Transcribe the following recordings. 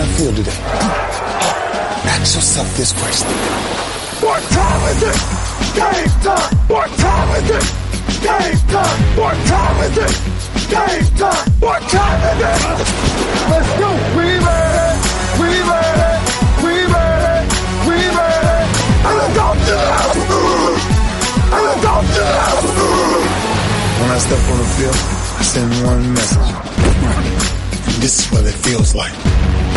not feel today? Ask yourself this question. What time is it? Game time! What time is it? Game time! What time is it? Game time! What time is it? Let's go! We made it! We made it! We made it! We made it! And it's off to the And it's off to the When I step on the field, I send one message. This is what it feels like.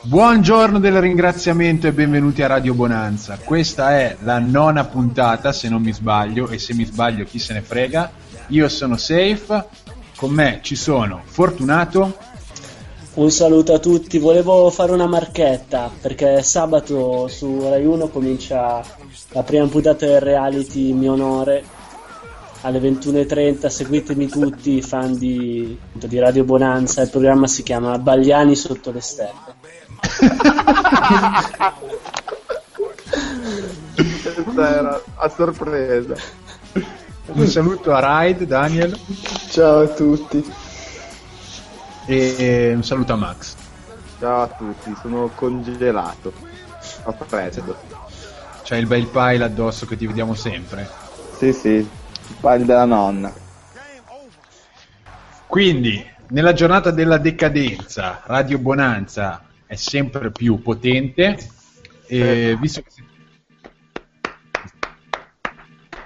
Buongiorno del ringraziamento e benvenuti a Radio Bonanza. Questa è la nona puntata, se non mi sbaglio, e se mi sbaglio chi se ne frega. Io sono Safe, con me ci sono Fortunato, Un saluto a tutti, volevo fare una marchetta perché sabato su Rai 1 comincia la prima puntata del reality Mio Onore alle 21.30, seguitemi tutti fan di, di Radio Bonanza, il programma si chiama Bagliani sotto le stelle. Questa era a sorpresa. un saluto a Ride, Daniel, Ciao a tutti. e un saluto a Max. Ciao a tutti, sono congelato. Ho freddo. C'è il bel pile addosso che ti vediamo sempre. Sì, sì, il pile della nonna. Quindi, nella giornata della decadenza, Radio Bonanza è sempre più potente. E visto che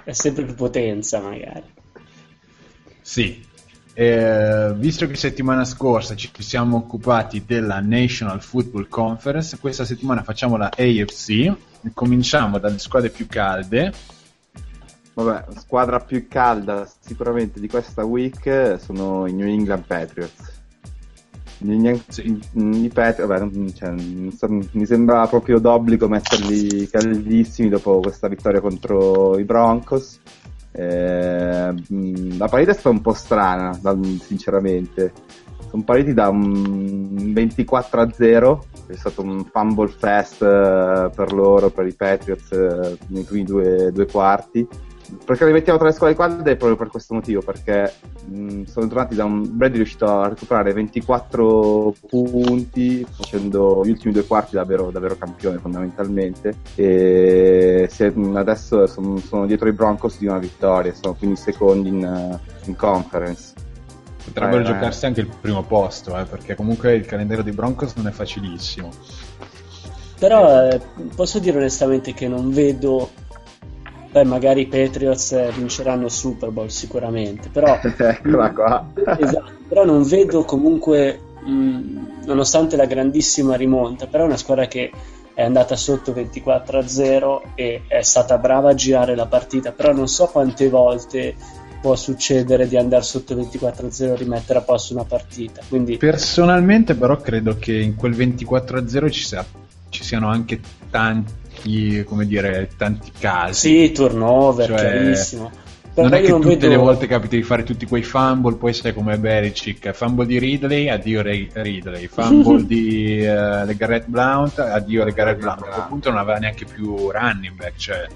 È sempre più potenza magari. Sì, Eh, visto che settimana scorsa ci siamo occupati della National Football Conference, questa settimana facciamo la AFC e cominciamo dalle squadre più calde. Vabbè, la squadra più calda sicuramente di questa week sono i New England Patriots. I Patriots, vabbè, cioè, mi sembra proprio d'obbligo metterli caldissimi dopo questa vittoria contro i Broncos. Eh, mh, la partita è stata un po' strana, sinceramente. Sono partiti da un 24 a 0, è stato un fumble fest eh, per loro, per i Patriots, eh, nei primi due, due quarti. Perché li mettiamo tra le squadre calde è proprio per questo motivo, perché mh, sono tornati da un Brady riuscito a recuperare 24 punti facendo gli ultimi due quarti davvero, davvero campione fondamentalmente e se- mh, adesso sono, sono dietro i Broncos di una vittoria, sono quindi secondi in, eh, in conference. Potrebbero Eh, giocarsi anche il primo posto, eh, perché comunque il calendario dei Broncos non è facilissimo. Però eh, posso dire onestamente che non vedo. Beh, magari i Patriots eh, vinceranno il Super Bowl sicuramente, però, Eccola qua. esatto, però non vedo comunque, mh, nonostante la grandissima rimonta, però è una squadra che è andata sotto 24 a 0 e è stata brava a girare la partita, però non so quante volte può succedere di andare sotto 24 a 0 e rimettere a posto una partita. Quindi Personalmente, però, credo che in quel 24 a 0 ci, sia- ci siano anche tanti, come dire, tanti casi. sì, turnover, Cioè, chiarissimo. Però non è che non tutte vedo... le volte capita di fare tutti quei fumble, poi sai come Belichick, fumble di Ridley, addio Ridley, fumble di eh, Legarrette Blount, addio Legarrette Blount. A quel punto non aveva neanche più running back, cioè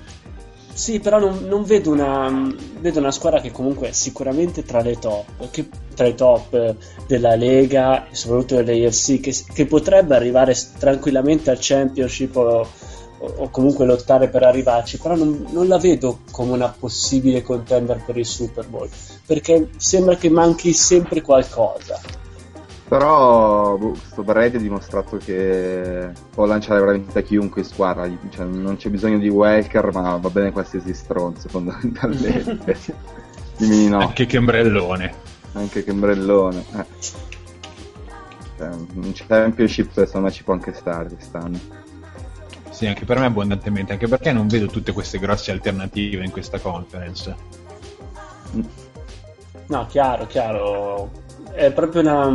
Sì, però non, non vedo, una, vedo una squadra che comunque è sicuramente tra le top, che- tra i top eh, della Lega e soprattutto dell'AFC, che, che potrebbe arrivare tranquillamente al Championship o, o- o comunque lottare per arrivarci, però non, non la vedo come una possibile contender per il Super Bowl, perché sembra che manchi sempre qualcosa. Però boh, questo Brady ha dimostrato che può lanciare veramente a chiunque in squadra, cioè, non c'è bisogno di Welker, ma va bene qualsiasi stronzo fondamentalmente. Dimmi no, anche Chembrellone. anche Chembrellone. Eh. Cioè, un championship secondo me ci può anche stare quest'anno. Sì, anche per me abbondantemente, anche perché non vedo tutte queste grosse alternative in questa conference. No, chiaro, chiaro. È proprio una,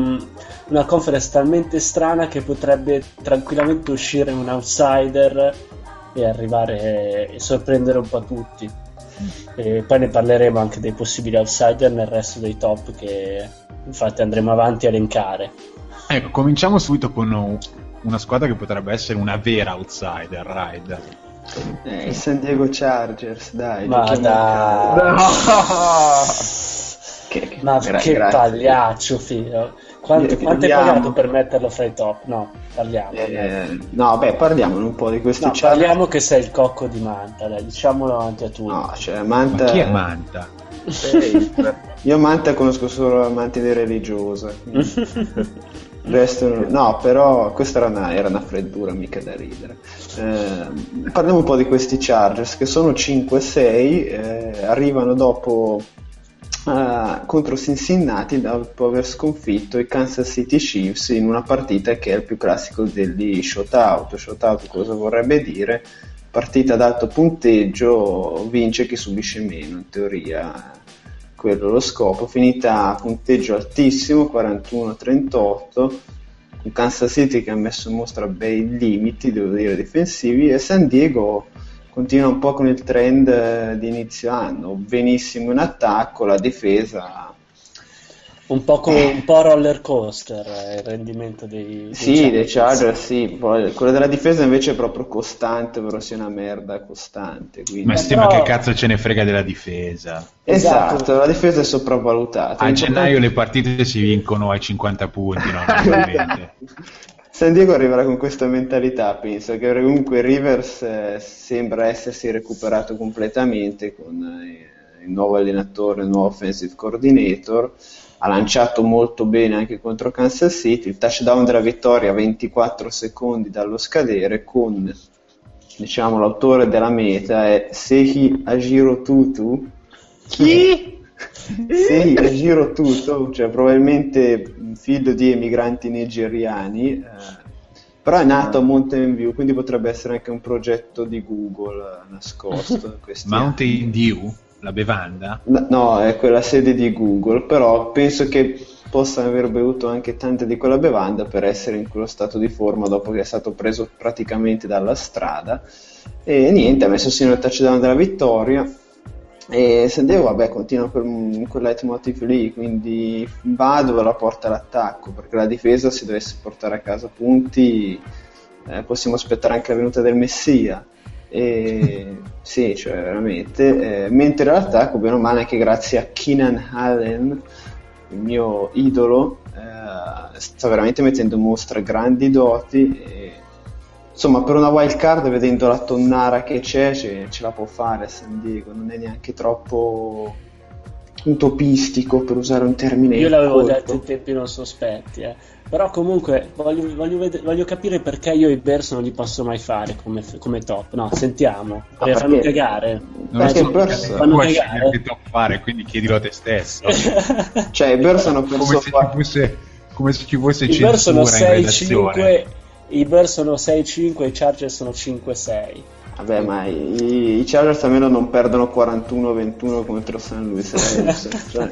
una conference talmente strana che potrebbe tranquillamente uscire un outsider e arrivare e sorprendere un po' tutti. E poi ne parleremo anche dei possibili outsider nel resto dei top che infatti andremo avanti a elencare. Ecco, cominciamo subito con una squadra che potrebbe essere una vera outsider, Ride. Eh, I San Diego Chargers, dai. Ma dai. No! che, Ma gra- che grazie. pagliaccio, figlio. Quanto, quanto hai andiamo. pagato per metterlo fra i top? No, parliamo. Eh, no, beh, parliamone un po' di questi No, Chargers. parliamo che sei il cocco di Manta, dai, diciamolo davanti a tutti. No, cioè, Ma Manta... chi è Manta? Eh, Io Manta conosco solo amanti di religiosa. non- no, però questa era una, era una freddura mica da ridere. Eh, parliamo un po' di questi Chargers che sono 5-6, eh, arrivano dopo eh, contro Cincinnati dopo aver sconfitto i Kansas City Chiefs in una partita che è il più classico degli shootout. Shootout cosa vorrebbe dire? Partita ad alto punteggio, vince chi subisce meno, in teoria quello è lo scopo. Finita a punteggio altissimo, 41-38, un Kansas City che ha messo in mostra bei limiti, devo dire, difensivi, e San Diego continua un po' con il trend eh, di inizio anno, benissimo in attacco, la difesa Un po', come, un po' roller coaster eh, il rendimento dei, dei Sì, dei Chargers sì, quello della difesa invece è proprio costante, però sia una merda costante. Quindi... Ma Ma stima però- che cazzo ce ne frega della difesa. Esatto, Esatto. la difesa è sopravvalutata. A gennaio le partite si vincono ai 50 punti normalmente. San Diego arriverà con questa mentalità, penso che comunque Rivers eh, sembra essersi recuperato completamente con eh, il nuovo allenatore, il nuovo offensive coordinator. Ha lanciato molto bene anche contro Kansas City. Il touchdown della vittoria a 24 secondi dallo scadere con diciamo l'autore della meta è Sehi Ajiro Tutu. Chi? Sehi Ajiro Tutu, cioè probabilmente figlio di emigranti nigeriani, eh, però è nato a Mountain View, quindi potrebbe essere anche un progetto di Google eh, nascosto. anni. Mountain Dew, la bevanda? No, è quella sede di Google, però penso che possa aver bevuto anche tante di quella bevanda per essere in quello stato di forma dopo che è stato preso praticamente dalla strada. E niente, ha messo segno il touchdown della vittoria. E San Diego, vabbè, continua per un- quel leitmotiv lì, quindi va dove la porta l'attacco, perché la difesa, se dovesse portare a casa punti, eh, possiamo aspettare anche la venuta del Messia. E, sì, cioè veramente. eh, mentre l'attacco, bene o male, anche grazie a Keenan Allen, il mio idolo, eh, sta veramente mettendo in mostra grandi doti. E, insomma, per una wild card, vedendo la tonnara che c'è, ce, ce la può fare San Diego. Non è neanche troppo utopistico per usare un termine. Io l'avevo colto. detto in tempi non sospetti, eh. Però comunque voglio, voglio vede- voglio capire perché io i Bears non li posso mai fare come, come top. No, sentiamo, Ah, perché fanno cagare. Non Perché so Bears- fanno puoi cagare. che top fare, quindi chiedilo a te stesso. Cioè, i Bears hanno come, perso se ci fosse, come se ci fosse I Bears sono censura in redazione. 6-5, i Bears sono 6-5, i Chargers sono 5-6. Vabbè, ma i, i Chargers almeno non perdono 41-21 contro San Luis cioè,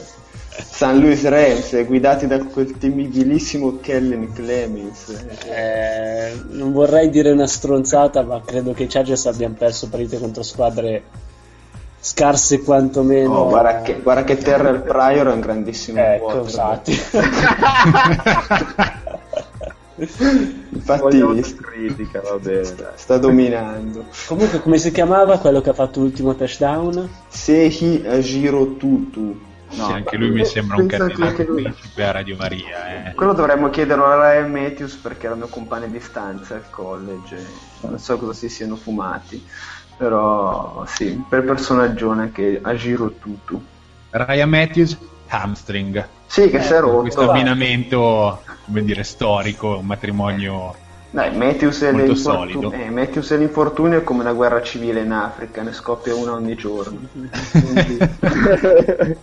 San Luis Rams, guidati da quel temibilissimo Kellen Clemens. Eh, non vorrei dire una stronzata, ma credo che i Chargers abbiano perso partite contro squadre scarse quantomeno. Oh, guarda, che, guarda che Terrell Pryor è un grandissimo Ecco, quarterback. infatti. Critica, va bene. sta, sta dominando. Comunque, come si chiamava quello che ha fatto l'ultimo touchdown? Sehi Ajiro Tutu. No, Sì, anche lui mi sembra un candidato principe a Radio Maria. Eh. Quello dovremmo chiederlo a Ryan Matthews perché erano compagni di stanza al college. Non so cosa si siano fumati. Però sì, per personaggione che Ajiro Tutu. Ryan Matthews, hamstring. Sì, che si è rotto. Questo abbinamento, come dire, storico, un matrimonio Dai, Matthews e, Molto l'infortu- solido. eh, Matthews e l'infortunio è come una guerra civile in Africa, ne scoppia una ogni giorno.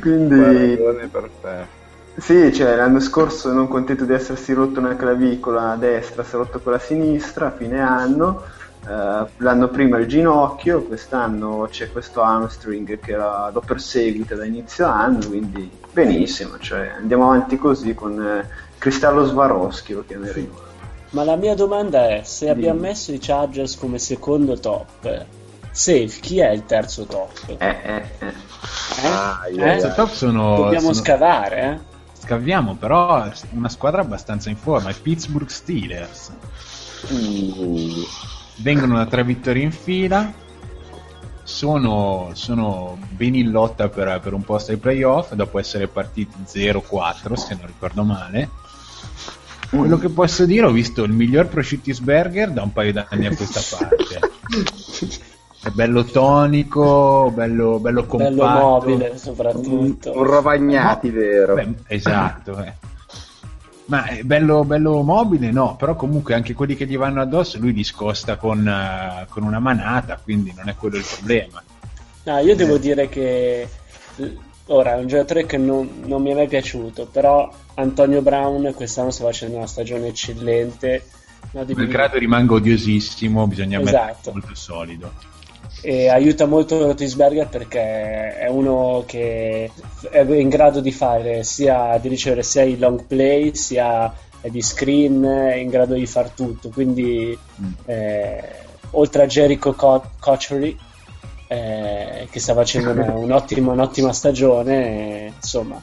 Quindi, perfetto. sì, cioè, l'anno scorso non contento di essersi rotto una clavicola a destra, si è rotto quella a sinistra a fine anno. Eh, l'anno prima il ginocchio, quest'anno c'è questo hamstring che la- lo perseguita da inizio anno, quindi benissimo, cioè, andiamo avanti così con eh, Cristallo Swarovski lo chiameremo. Ma la mia domanda è: se abbiamo messo i Chargers come secondo top, safe, chi è il terzo top? Eh, eh, eh. Eh? Ah, Eh? yeah, yeah. Terzo top sono... Dobbiamo sono- scavare, eh? Scaviamo, però è una squadra abbastanza in forma, i Pittsburgh Steelers. Uh, Vengono da tre vittorie in fila, sono, sono ben in lotta per, per un posto ai playoff, dopo essere partiti 0-4, se non ricordo male. Quello che posso dire, ho visto il miglior prosciuttisburger da un paio d'anni a questa parte. È bello tonico, bello, bello compatto. Bello mobile, un, soprattutto. un Rovagnati, vero? Beh, esatto, eh. Ma è bello, bello mobile, no, però comunque anche quelli che gli vanno addosso lui li scosta con, eh, con una manata, quindi non è quello il problema. No, io devo dire che ora è un giocatore che non, non mi è mai piaciuto, però Antonio Brown quest'anno sta facendo una stagione eccellente. No, di- Malgrado rimanga odiosissimo, bisogna Esatto. molto solido. E aiuta molto Rotisberger perché è uno che è in grado di fare sia di ricevere sia i long play sia di screen, è in grado di far tutto. Quindi, Mm. eh, oltre a Jericho Co- Cochery, eh, che sta facendo una- un'ottima, un'ottima stagione, eh, insomma,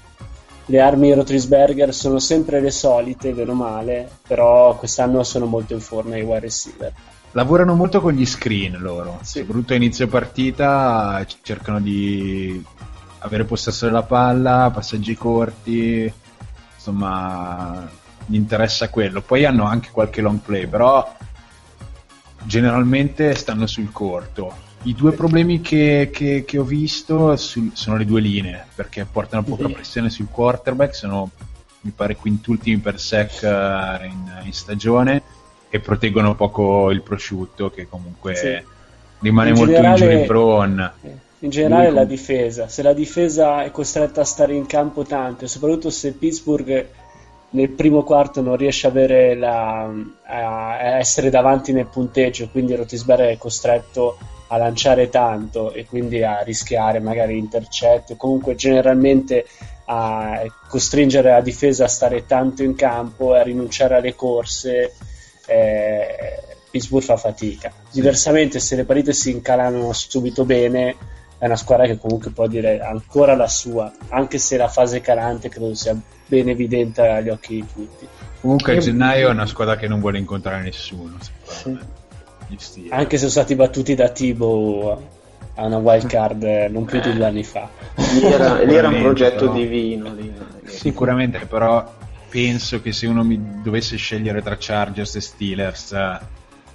le armi Rotrisberger sono sempre le solite, bene o male, però quest'anno sono molto in forma i wide receiver. Lavorano molto con gli screen loro, Sì. soprattutto a inizio partita cercano di avere possesso della palla, passaggi corti, insomma gli interessa quello. Poi hanno anche qualche long play, però generalmente stanno sul corto. I due problemi che, che- che ho visto sul- sono le due linee, perché portano poca pressione sul quarterback, sono mi pare quintultimi per sec eh, in, in stagione e proteggono poco il prosciutto che comunque Sì. rimane In molto generale- injury prone. In generale Lui la difesa, se la difesa è costretta a stare in campo tanto, soprattutto se Pittsburgh nel primo quarto non riesce a, avere la- a essere davanti nel punteggio, quindi Rotisberger è costretto a lanciare tanto e quindi a rischiare magari intercetti o comunque generalmente a costringere la difesa a stare tanto in campo e a rinunciare alle corse eh, Pittsburgh fa fatica diversamente se le partite si incalano subito bene è una squadra che comunque può dire ancora la sua anche se la fase calante credo sia ben evidente agli occhi di tutti Comunque a Io- gennaio è una squadra che non vuole incontrare nessuno. secondo me. Gli Steelers. anche se sono stati battuti da Tibo a una wild card eh, non più di due anni fa Lì era, lì era un progetto però. divino. lì. Sicuramente, però penso che se uno mi dovesse scegliere tra Chargers e Steelers,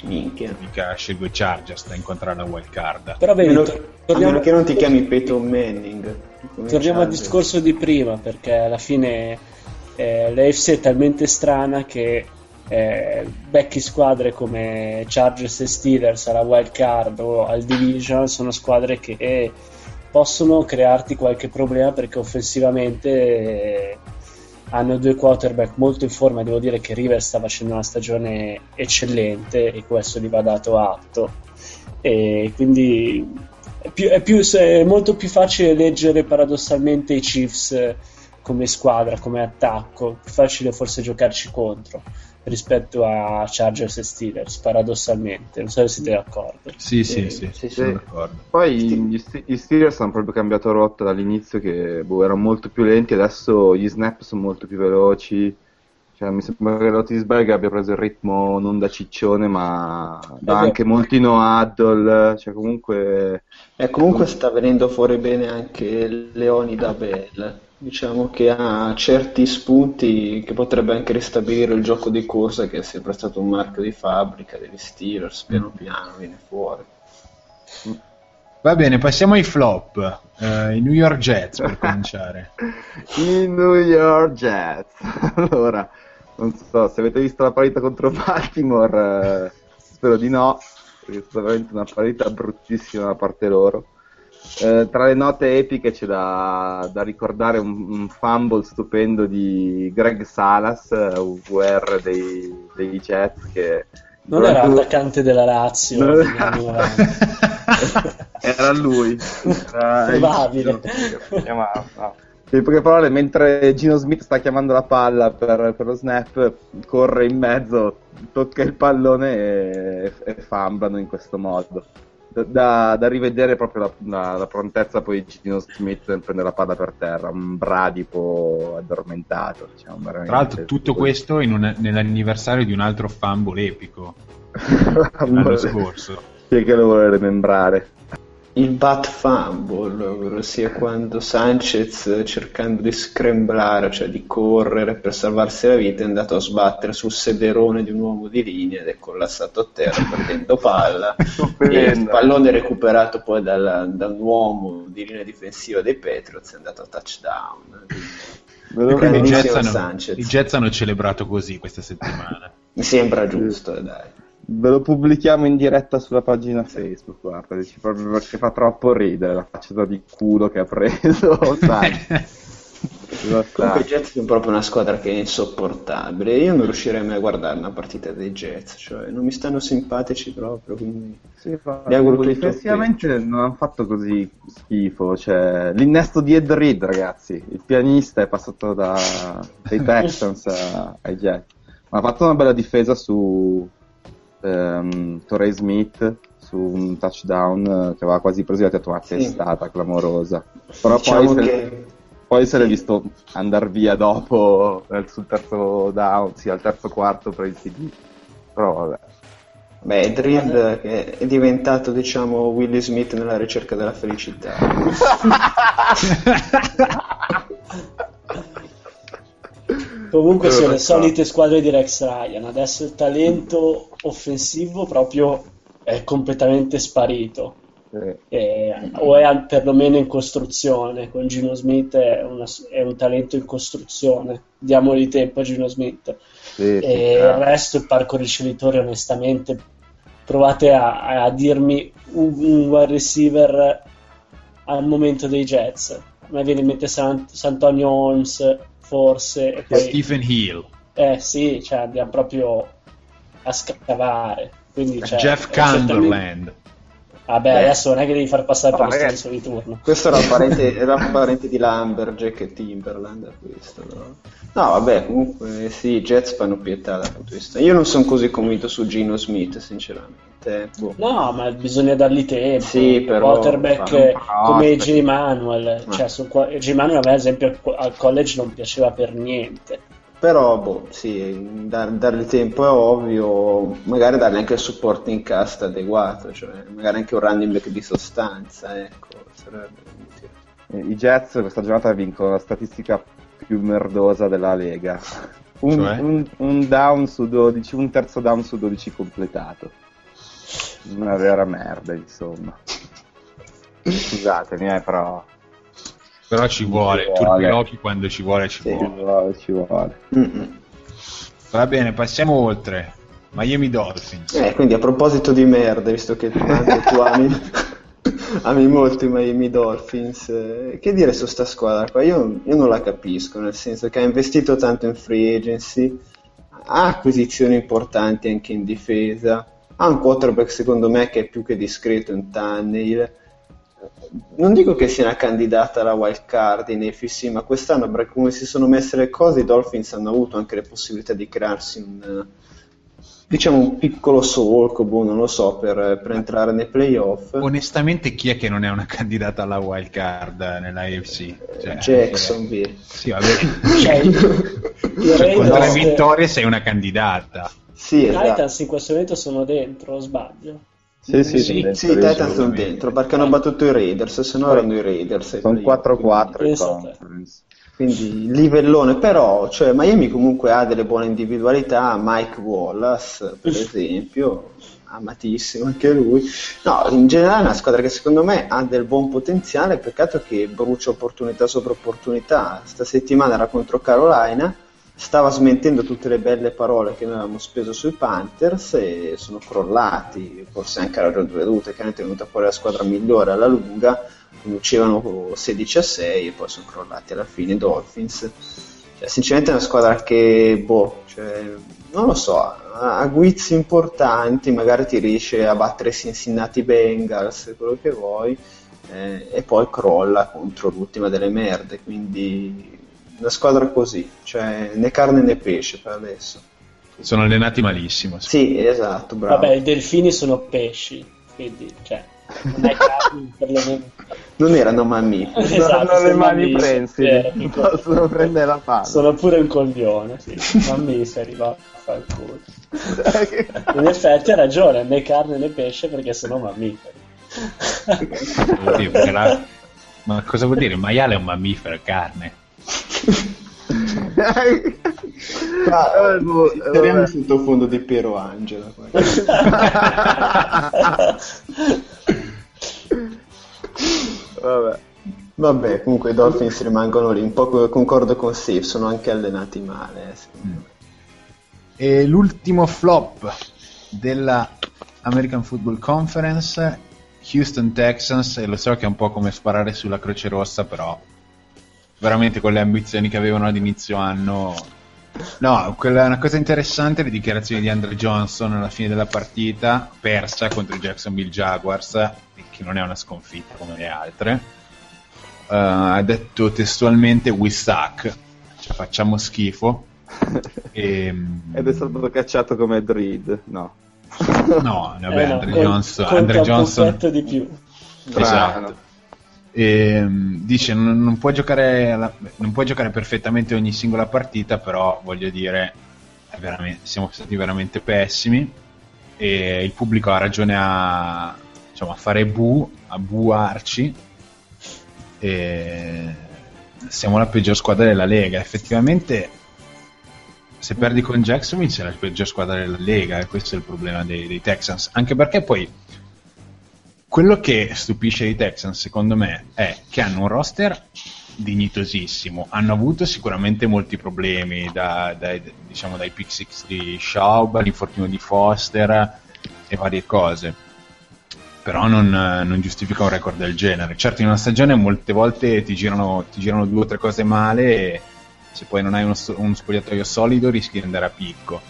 Minchia. mica scelgo i Chargers da incontrare la wild card. però A vedi, meno, tor- a torniamo, meno che non ti chiami Peyton Manning. torniamo al discorso di prima perché alla fine eh, l'AFC è talmente strana che eh, becchi squadre come Chargers e Steelers alla wild card o al division sono squadre che eh, possono crearti qualche problema perché offensivamente eh, hanno due quarterback molto in forma devo dire che Rivers sta facendo una stagione eccellente e questo gli va dato atto. E quindi è, più- è più- è molto più facile leggere paradossalmente i Chiefs eh, come squadra, come attacco, più facile forse giocarci contro rispetto a Chargers e Steelers, paradossalmente, non so se siete d'accordo. Sì, sì, Sì, sì, sì, sono sì. d'accordo. Poi gli, gli Steelers hanno proprio cambiato rotta dall'inizio che boh, erano molto più lenti, adesso gli snap sono molto più veloci. Cioè, mi sembra che Rotisberg abbia preso il ritmo non da ciccione, ma da vero. anche molti no huddle. Cioè, comunque, E comunque sta venendo fuori bene anche Leonida Bell. Diciamo che ha certi spunti che potrebbe anche ristabilire il gioco di corsa che è sempre stato un marchio di fabbrica degli Steelers, piano piano viene fuori. Va bene, passiamo ai flop. Eh, I New York Jets per cominciare. i New York Jets. allora, non so se avete visto la partita contro Baltimore, eh, spero di no, perché è stata veramente una partita bruttissima da parte loro. Eh, tra le note epiche c'è da, da ricordare un, un fumble stupendo di Greg Salas, UVR dei, dei Jets, che Non era durante- attaccante della Lazio Non- negli anni 90. era lui. Era Probabile. chiamava, no. In poche parole, mentre Gino Smith sta chiamando la palla per, per lo snap, corre in mezzo, tocca il pallone e, e famblano in questo modo. Da, da, da rivedere proprio la, la, la, prontezza poi di Gino Smith nel prendere la palla per terra, un bradipo addormentato. Diciamo, Tra l'altro tutto questo un, nell'anniversario di un altro fumble epico l'anno scorso. Chi è che lo vuole rimembrare? Il bat fumble, ossia quando Sanchez cercando di scramblare, cioè di correre per salvarsi la vita, è andato a sbattere sul sederone di un uomo di linea ed è collassato a terra perdendo palla. il pallone recuperato poi dal, da un uomo di linea difensiva dei Patriots è andato a touchdown. I Jets, hanno, I Jets hanno celebrato così questa settimana. Mi sembra giusto, dai. Ve lo pubblichiamo in diretta sulla pagina Facebook, guarda, dici proprio perché fa troppo ridere la faccia di culo che ha preso. Comunque i Jets sono proprio una squadra che è insopportabile. Io non riuscirei mai a guardare una partita dei Jets, cioè non mi stanno simpatici proprio. Quindi sì, fa... Difensivamente non hanno fatto così schifo. Cioè, l'innesto di Ed Reed, ragazzi, il pianista è passato da, dai Texans ai Jets. Ma ha fatto una bella difesa su, ehm, Torrey Smith su un touchdown eh, che aveva quasi preso detto una testata sì. clamorosa. Però diciamo poi, se, poi se l'è visto andare via dopo eh, sul terzo down, sì, al terzo quarto per il TD. Però vabbè. Beh, Drill che è diventato, diciamo, Willy Smith nella ricerca della felicità. Comunque sono le solite squadre di Rex Ryan. Adesso il talento offensivo proprio è completamente sparito. Eh, o è perlomeno in costruzione. Con Gino Smith è, una, è un talento in costruzione. Diamogli tempo a Gino Smith. Sì, sì, il resto, il parco ricevitori, onestamente, provate a, a dirmi un, un wide receiver al momento dei Jets. A me viene in mente San, Santonio Holmes forse. E poi, Stephen Hill. Eh sì, cioè andiamo proprio a scavare. Quindi, cioè, Jeff Cumberland. Vabbè, Beh. adesso non è che devi far passare per lo stesso di turno. Questo era un parente, era un parente di Lumberjack e Timberland. Questo, no? no, vabbè, comunque sì, i Jets fanno pietà dal punto di vista. Io non sono così convinto su Gino Smith, sinceramente. Boh. No, ma bisogna dargli tempo. Sì, però. Quarterback come J. Manuel. Ah. Cioè, su, J. Manuel a me, ad esempio, al college non piaceva per niente però, boh, sì, dar, dargli tempo è ovvio, magari dargli anche il supporto in cast adeguato, cioè magari anche un running back di sostanza, ecco, sarebbe utile. I Jets questa giornata vincono la statistica più merdosa della Lega. Un, cioè? un, un, down su 12, un terzo down su 12 completato. Una vera merda, insomma. Scusatemi, eh, però però ci vuole, ci vuole. Turpilochi quando ci vuole ci sì, vuole. Ci vuole. Va bene, passiamo oltre. Miami Dolphins. Eh, quindi a proposito di merda, visto che tu ami, ami molto i Miami Dolphins, eh, che dire su sta squadra qua? Io, io non la capisco, nel senso che ha investito tanto in free agency, ha acquisizioni importanti anche in difesa, ha un quarterback secondo me che è più che discreto in Tannehill, non dico che sia una candidata alla wild card in AFC, ma quest'anno, per come si sono messe le cose, i Dolphins hanno avuto anche le possibilità di crearsi un, diciamo, un piccolo solco, boh, non lo so, per, per, entrare nei playoff. Onestamente, chi è che non è una candidata alla wild card nella AFC? Cioè, Jacksonville. Sì, vabbè. cioè, cioè, con tre vittorie sei una candidata. Sì, esatto. I Titans in questo momento sono dentro, sbaglio. Sì, sì, sì, sì, i Titans sono dentro perché hanno battuto i Raiders, se no erano i Raiders. Sono 4-4 i conference. Quindi livellone, però cioè, Miami comunque ha delle buone individualità, Mike Wallace per esempio, amatissimo anche lui. No, in generale è una squadra che secondo me ha del buon potenziale, peccato che brucia opportunità sopra opportunità. Sta settimana era contro Carolina stava smentendo tutte le belle parole che noi avevamo speso sui Panthers e sono crollati, forse anche a ragione dovute, che è venuta fuori la squadra migliore alla lunga, conducevano 16 a 6 e poi sono crollati alla fine i Dolphins. Cioè, sinceramente è una squadra che, boh, cioè, non lo so, ha guizzi importanti, magari ti riesce a battere Cincinnati Bengals, quello che vuoi, eh, e poi crolla contro l'ultima delle merde, quindi una squadra così, cioè né carne né pesce per adesso. Sono allenati malissimo. sì. Sì, esatto, bravo. Vabbè, i delfini sono pesci, quindi, cioè, non hai carne per le Non erano mammiferi. Esatto, non hanno le mani prensili, vero. possono prendere la palla. Sono pure un coglione, sì. mammiferi, va, fa il culo. In effetti ha ragione, né carne né pesce perché sono mammiferi. La- Ma cosa vuol dire? Il maiale è un mammifero, è carne. Ah, Eh, boh, il sottofondo di Piero Angela. Vabbè. Vabbè, comunque i Dolphins rimangono lì, un po' co- concordo con Steve, sono anche allenati male. eh, me. E l'ultimo flop della American Football Conference, Houston Texans, e lo so che è un po' come sparare sulla Croce Rossa, però veramente con le ambizioni che avevano ad inizio anno. No, quella, una cosa interessante, le dichiarazioni di Andre Johnson alla fine della partita, persa contro i Jacksonville Jaguars, che non è una sconfitta come le altre. Eh, ha detto testualmente we suck, cioè facciamo schifo. e, Ed è stato cacciato come Dread, no. No, vabbè, Eh no, Andre Johnson, Andre Johnson di più. esatto. Ehm, dice non, non puoi giocare non puoi giocare perfettamente ogni singola partita, però voglio dire siamo stati veramente pessimi e il pubblico ha ragione a, diciamo, a fare bu, a buarci e siamo la peggior squadra della Lega. Effettivamente se perdi con Jacksonville sei la peggior squadra della Lega e questo è il problema dei, dei Texans. Anche perché poi quello che stupisce i Texans, secondo me, è che hanno un roster dignitosissimo. Hanno avuto sicuramente molti problemi, da- dai, diciamo, dai pick six di Schaub all'infortunio di Foster e varie cose. Però non, non giustifica un record del genere. Certo, in una stagione molte volte ti girano, ti girano due o tre cose male e se poi non hai uno, uno spogliatoio solido rischi di andare a picco.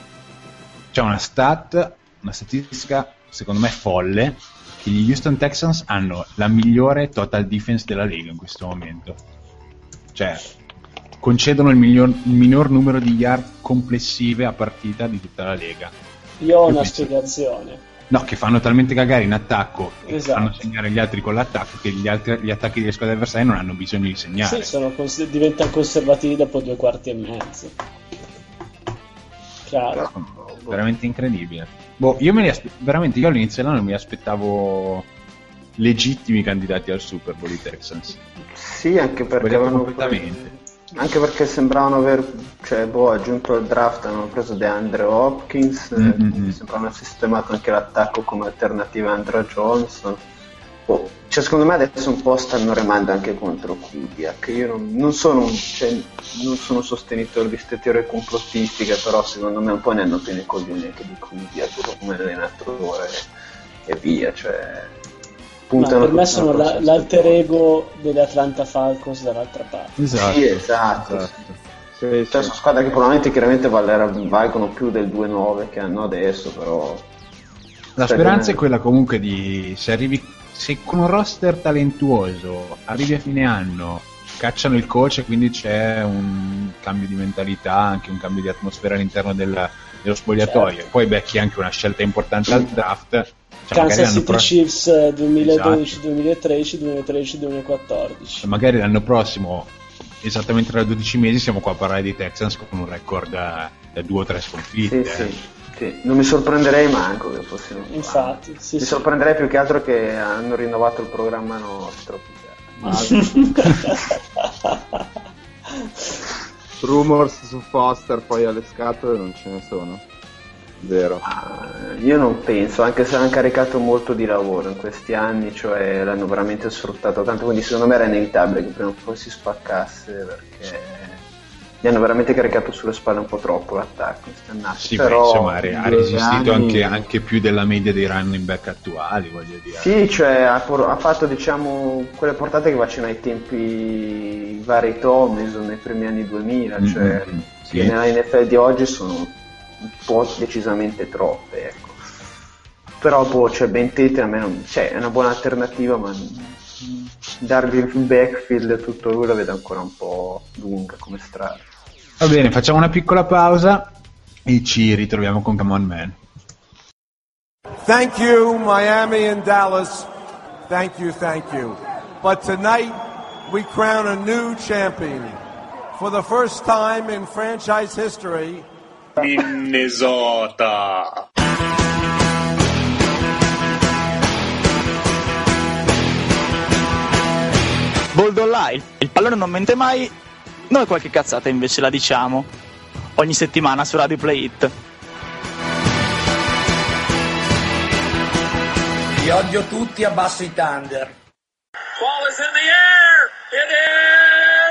C'è una stat, una statistica secondo me folle, che gli Houston Texans hanno la migliore total defense della Lega in questo momento. Cioè, concedono il, miglior- il minor numero di yard complessive a partita di tutta la Lega. Io ho Io una penso- spiegazione. No, che fanno talmente cagare in attacco e Esatto. fanno segnare gli altri con l'attacco che gli, altri- gli attacchi delle squadre avversarie non hanno bisogno di segnare. Sì, sono cons- diventano conservativi dopo due quarti e mezzo. Chiaro. veramente incredibile. Boh, io me li aspe- veramente io all'inizio dell'anno mi aspettavo legittimi candidati al Super Bowl i Texans. Sì, anche perché avevano completamente. Anche perché sembravano aver cioè, boh, aggiunto al draft, hanno preso DeAndre Hopkins, eh, Mm-mm. sembravano sistemato anche l'attacco come alternativa a Andrew Johnson. Boh, cioè, secondo me adesso un po' stanno remando anche contro Kubiak. Io non, non sono un, cioè, non sono sostenitore di queste teorie complottistiche, però secondo me un po' ne hanno pieno i coglioni anche di Kubiak come allenatore e via. Cioè, puntano per me sono la- l'alter ego delle Atlanta Falcons dall'altra parte. Esatto. Sì, esatto. Esatto. Sì, Cioè, sì. sono squadre che probabilmente chiaramente valgono più del 2-9 che hanno adesso, però... La Cioè, speranza è quella comunque di se arrivi se con un roster talentuoso arrivi a fine anno, cacciano il coach e quindi c'è un cambio di mentalità, anche un cambio di atmosfera all'interno del- dello spogliatoio. Certo. Poi becchi anche una scelta importante al draft. Cioè, Kansas City pro- Chiefs eh, 2012, Esatto. 2013, 2013, 2014. magari l'anno prossimo, esattamente tra 12 mesi, siamo qua a parlare di Texans con un record eh, da due o tre Sì, sconfitte. sì, eh. Sì. Non mi sorprenderei manco che fossimo... Infatti, sì, Mi sì. sorprenderei più che altro che hanno rinnovato il programma nostro. Rumors su Foster poi alle scatole non ce ne sono. Zero. Ah, Io non penso, anche se hanno caricato molto di lavoro in questi anni, cioè l'hanno veramente sfruttato tanto, quindi secondo me era inevitabile che prima o poi si spaccasse perché gli hanno veramente caricato sulle spalle un po' troppo l'attacco. questi annati. Sì, beh, Però insomma, ha resistito anni- anche, anche più della media dei running back attuali, voglio dire. Sì, cioè ha, por- ha fatto diciamo quelle portate che facevano ai tempi vari Tomlinson nei primi anni 2000, cioè Mm, sì. che nella NFL di oggi sono un po' decisamente troppe, ecco. Però boh, cioè Ben Tate a me non, cioè, è una buona alternativa, ma dargli il backfield tutto lui la vedo ancora un po' lunga come strada. Va bene, facciamo una piccola pausa e ci ritroviamo con Come On Man. Thank you, Miami and Dallas. Thank you, thank you. But tonight, we crown a new champion. For the first time in franchise history, Minnesota. Boldolla, il, il pallone non mente mai, noi qualche cazzata invece la diciamo. Ogni settimana su Radio Play It. Vi odio tutti, abbasso i Thunder. Ball is in the air. It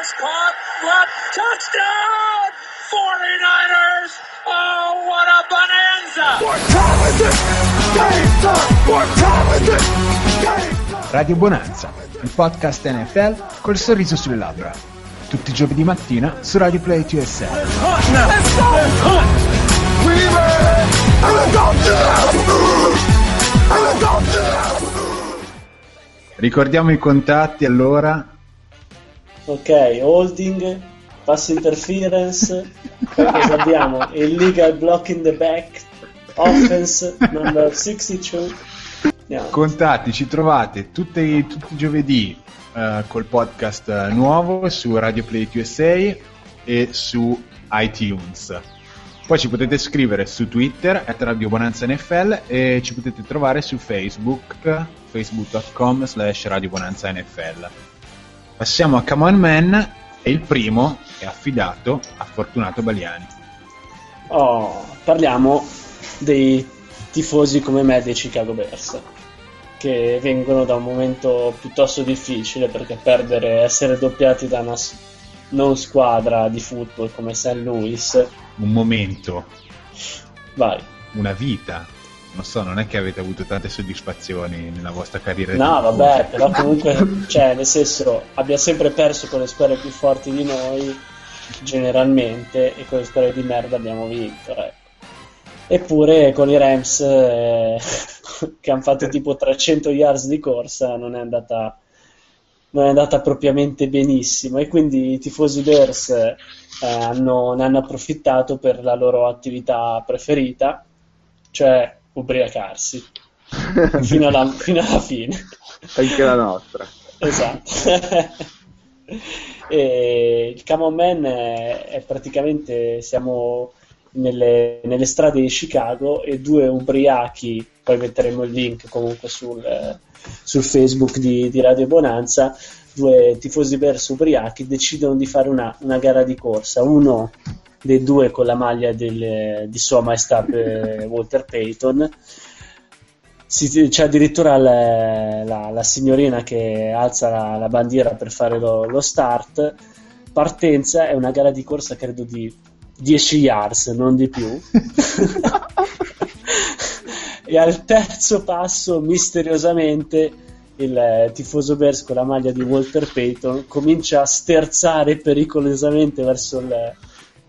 is caught. What touchdown! 49ers. Oh, what a bonanza! talented, game time, talented, game time. Radio Bonanza, il podcast NFL col sorriso sulle labbra. Tutti i giovedì mattina su Radio Play. Helicopter. Ricordiamo i contatti allora. Ok, holding, pass interference, cosa abbiamo? Illegal block in the back, offense number 62. Andiamo. Contatti, ci trovate tutti, tutti i giovedì eh, col podcast eh, nuovo su Radio Play USA e su iTunes. Poi ci potete scrivere su Twitter, at Radio Bonanza NFL, e ci potete trovare su Facebook, facebook.com slash Radio Bonanza NFL. Passiamo a Come On Man, e il primo è affidato a Fortunato Baliani. Oh, parliamo dei tifosi come me dei Chicago Bears, che vengono da un momento piuttosto difficile perché perdere, essere doppiati da una non squadra di football come St. Louis, Un momento, vai. una vita. Non so, non è che avete avuto tante soddisfazioni nella vostra carriera. No, vabbè, però comunque, cioè, nel senso, abbia sempre perso con le squadre più forti di noi, generalmente, e con le squadre di merda abbiamo vinto, ecco. Eppure con i Rams, eh, che hanno fatto tipo 300 yards di corsa, non è andata, non è andata propriamente benissimo. E quindi i tifosi Bears eh, hanno, ne hanno approfittato per la loro attività preferita, cioè ubriacarsi, fino alla, fino alla fine. Anche la nostra. Esatto. e il Come On Man è, è praticamente siamo nelle, nelle strade di Chicago e due ubriachi, poi metteremo il link comunque sul, eh, sul Facebook di, di Radio Bonanza, due tifosi Bears ubriachi decidono di fare una, una gara di corsa, uno dei due con la maglia del- di Sua Maestà eh, Walter Payton si- c'è addirittura la, la- la signorina che alza la, la bandiera per fare lo, lo start. Partenza è una gara di corsa, credo di 10 yards, non di più. e al terzo passo, misteriosamente, il eh, tifoso Bears con la maglia di Walter Payton comincia a sterzare pericolosamente verso il,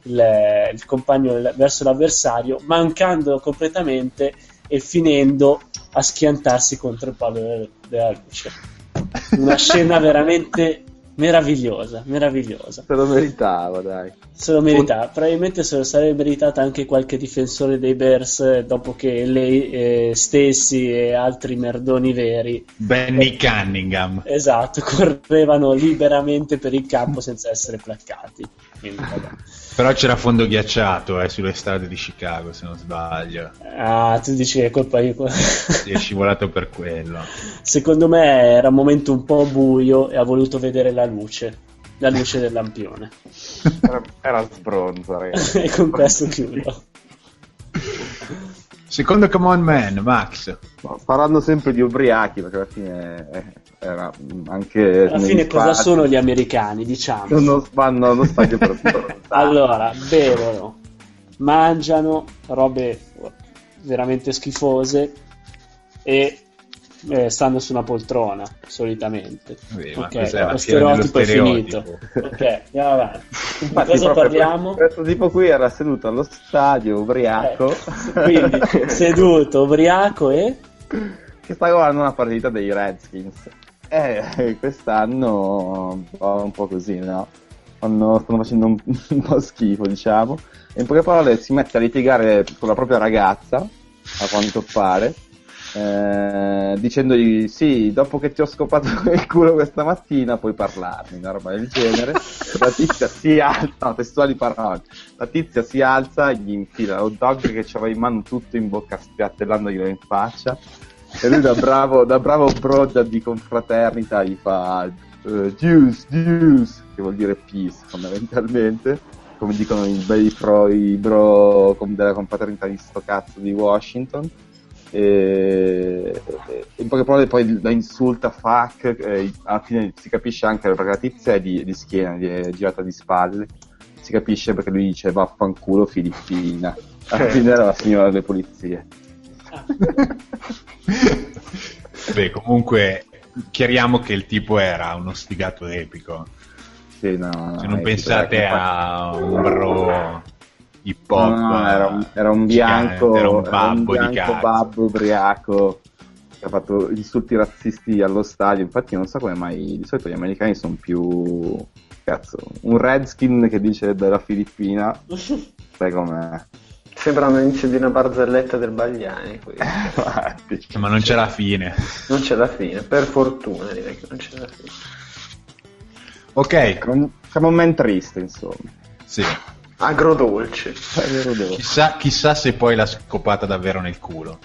il- il compagno, verso l'avversario, mancando completamente e finendo a schiantarsi contro il palo de- della luce. Una scena veramente meravigliosa, meravigliosa. Se lo meritava, dai. Se lo merita, probabilmente se lo sarebbe meritata anche qualche difensore dei Bears eh, dopo che lei eh, stessi e altri merdoni veri Benny Cunningham. esatto, correvano liberamente per il campo senza essere placcati. Quindi, vabbè. Però c'era fondo ghiacciato eh, sulle strade di Chicago, se non sbaglio. Ah, tu dici che è colpa di Si è scivolato per quello. Secondo me era un momento un po' buio e ha voluto vedere la luce, la luce del lampione. Era, era sbronzo, ragazzi. e con questo chiudo. Secondo Come On Man, Max. Ma Parlando sempre di ubriachi, perché alla fine eh, era anche... Alla fine cosa sono gli americani, diciamo? Non vanno allo stadio per. Allora, bevono, mangiano robe veramente schifose e eh, stanno su una poltrona, solitamente. Ma ok, lo stereotipo è finito. ok, andiamo avanti. Di Infatti, cosa parliamo? Questo tipo qui era seduto allo stadio, ubriaco, Ecco, Quindi, seduto, ubriaco e... che sta guardando una partita dei Redskins. Eh, quest'anno va un po' così, no? Fanno- stanno facendo un, un po' schifo, diciamo. In poche parole si mette a litigare con la propria ragazza, a quanto pare, eh, dicendogli sì, dopo che ti ho scopato il culo questa mattina puoi parlarmi, una roba del genere. La tizia si alza, no, testuali parole, la tizia si alza gli infila l'hot dog che c'aveva in mano tutto in bocca spiattellandoglielo in faccia. E lui da bravo, da bravo broda di confraternita gli fa eh, juice, juice, che vuol dire peace fondamentalmente, come dicono i bei pro, i bro della confraternita di sto cazzo di Washington. E, e in poche parole poi la insulta fuck e alla fine si capisce anche perché la tizia è di, di schiena, di- è girata di spalle. Si capisce perché lui dice vaffanculo Filippina alla fine era la signora delle pulizie Beh, comunque chiariamo che il tipo era uno sfigato epico. Sì, no, no, Se non è pensate a un bro hip hop, No, no, era, un, era un gigante, bianco, era un era babbo di bianco cazzo. babbo ubriaco che ha fatto insulti razzisti allo stadio. Infatti, non so come mai di solito gli americani sono più cazzo. Un redskin che dice della Filippina, sai com'è? Sembra l'inizio di una barzelletta del Bagliani. questo. Infatti. ma non c'è la fine. Non c'è la fine, per fortuna direi che non c'è la fine. Ok, Siamo siamo un men triste, insomma. sì. Agrodolce. Chissà, chissà se poi l'ha scopata davvero nel culo.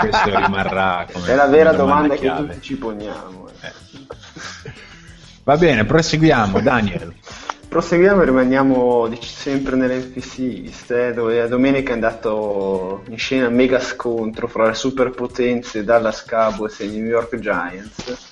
Questo rimarrà come È la vera una domanda che tutti ci poniamo. eh. Eh. Va bene, proseguiamo, Daniel. Proseguiamo e rimaniamo sempre nell'NPC East, eh, dove domenica è andato in scena un mega scontro fra le superpotenze Dallas Cowboys e New York Giants.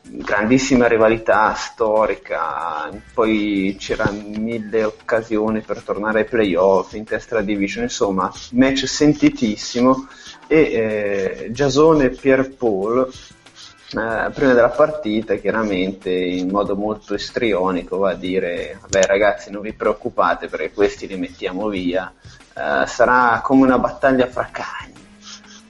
Grandissima rivalità storica, poi c'erano mille occasioni per tornare ai playoff, in testa alla division, insomma, match sentitissimo e eh, Giasone e Pierpaul eh, prima della partita chiaramente in modo molto istrionico va a dire vabbè ragazzi non vi preoccupate perché questi li mettiamo via Eh, sarà come una battaglia fra cani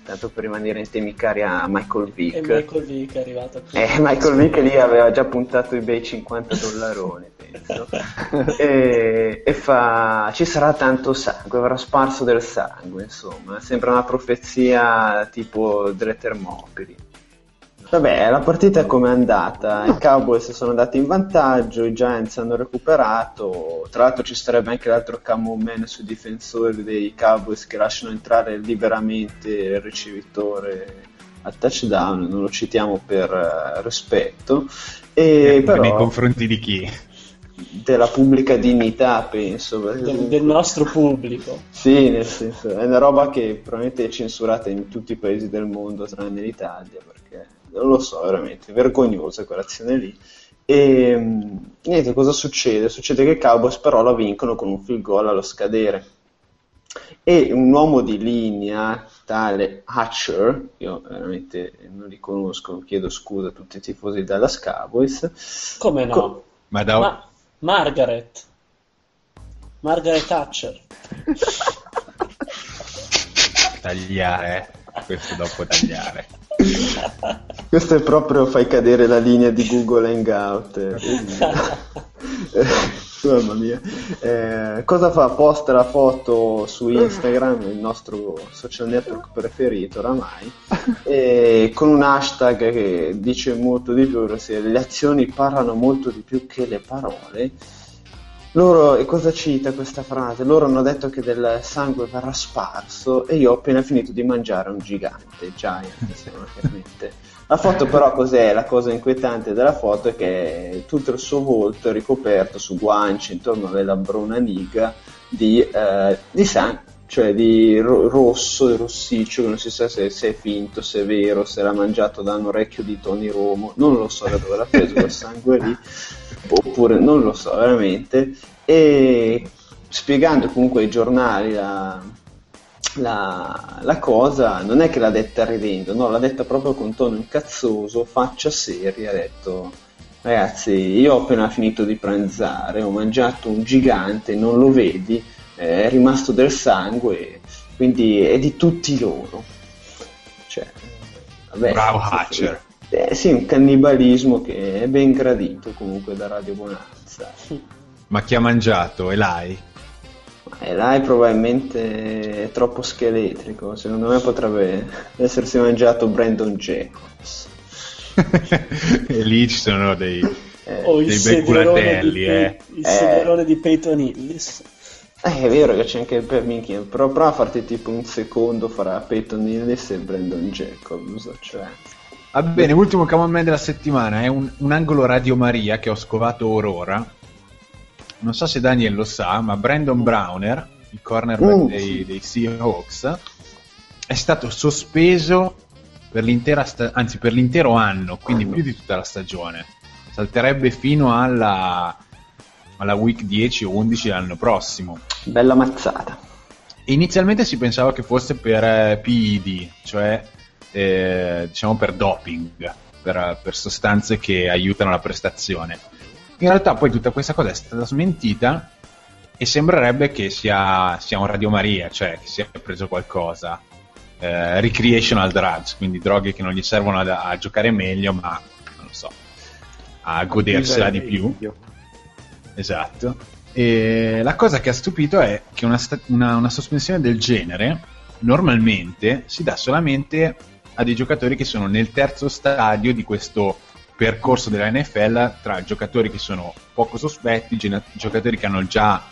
tanto per rimanere in temi cari a Michael E Vick Michael Vick è arrivato qui. eh, Michael Vick lì aveva già puntato i bei 50 dollaroni, penso. e, e fa: Ci sarà tanto sangue, avrà sparso del sangue. Insomma, sembra una profezia tipo delle Termopili. Vabbè, la partita come è andata? I Cowboys sono andati in vantaggio, i Giants hanno recuperato. Tra l'altro, ci sarebbe anche l'altro camo man sui difensori dei Cowboys che lasciano entrare liberamente il ricevitore al touchdown, non lo citiamo per eh, rispetto, e Eh, però Nei confronti di chi? della pubblica dignità, penso. perché Del, del nostro pubblico. Sì, nel senso, è una roba che probabilmente è censurata in tutti i paesi del mondo, tranne l'Italia, non lo so, veramente, vergognosa quell'azione lì. E mh, niente, cosa succede? Succede che i Cowboys però la vincono con un field goal allo scadere. E un uomo di linea, tale Hatcher, io veramente non li conosco, chiedo scusa a tutti i tifosi della Cowboys, Come no? Co- Ma da Ma Margaret. Margaret Thatcher. tagliare, questo dopo tagliare. Questo è proprio fai cadere la linea di Google Hangout. Eh, Mamma mia. Eh, cosa fa? Posta la foto su Instagram, il nostro social network preferito oramai, e con un hashtag che dice molto di più, ossia le azioni parlano molto di più che le parole. Loro, e cosa cita questa frase? Loro hanno detto che del sangue verrà sparso e io ho appena finito di mangiare un gigante, giant, insomma, chiaramente. La foto però cos'è? La cosa inquietante della foto è che tutto il suo volto è ricoperto su guance, intorno alle labbra una niga di, eh, di sangue, cioè di ro- rosso, rossiccio, che non si sa se, se è finto, se è vero, se l'ha mangiato da un orecchio di Tony Romo, non lo so da dove l'ha preso quel sangue lì, oppure non lo so veramente, e spiegando comunque ai giornali la, la, la cosa, non è che l'ha detta ridendo, no, l'ha detta proprio con tono incazzoso, faccia seria, ha detto ragazzi io ho appena finito di pranzare, ho mangiato un gigante, non lo vedi, eh, è rimasto del sangue, quindi è di tutti loro. Cioè, vabbè, Bravo. Hatcher. Eh, sì, un cannibalismo che è ben gradito comunque da Radio Bonanza. Ma chi ha mangiato? Elai? E là è probabilmente è troppo scheletrico, secondo me potrebbe essersi mangiato Brandon Jacobs. e lì ci sono dei, o il dei bei di, eh. il sederone di Peyton Hillis. Eh, è vero che c'è anche per minchia, però prova a farti tipo un secondo fra Peyton Hillis e Brandon Jacobs, cioè... Va bene, ultimo Common Man della settimana è un, un angolo Radio Maria che ho scovato Aurora. Non so se Daniel lo sa, ma Brandon Browner, il cornerback Mm. dei, dei Seahawks, è stato sospeso per l'intera sta- anzi per l'intero anno, quindi più di tutta la stagione. Salterebbe fino alla, alla week 10 o 11 l'anno prossimo. Bella mazzata. E Inizialmente si pensava che fosse per eh, PID, cioè eh, diciamo per doping, per, per sostanze che aiutano la prestazione. In realtà poi tutta questa cosa è stata smentita e sembrerebbe che sia, sia un Radio Maria, cioè che sia preso qualcosa. Eh, recreational drugs, quindi droghe che non gli servono ad- a, giocare meglio, ma non lo so, a godersela di più. Esatto. E la cosa che ha stupito è che una, una- una sospensione del genere normalmente si dà solamente a dei giocatori che sono nel terzo stadio di questo percorso della NFL tra giocatori che sono poco sospetti, giocatori che hanno già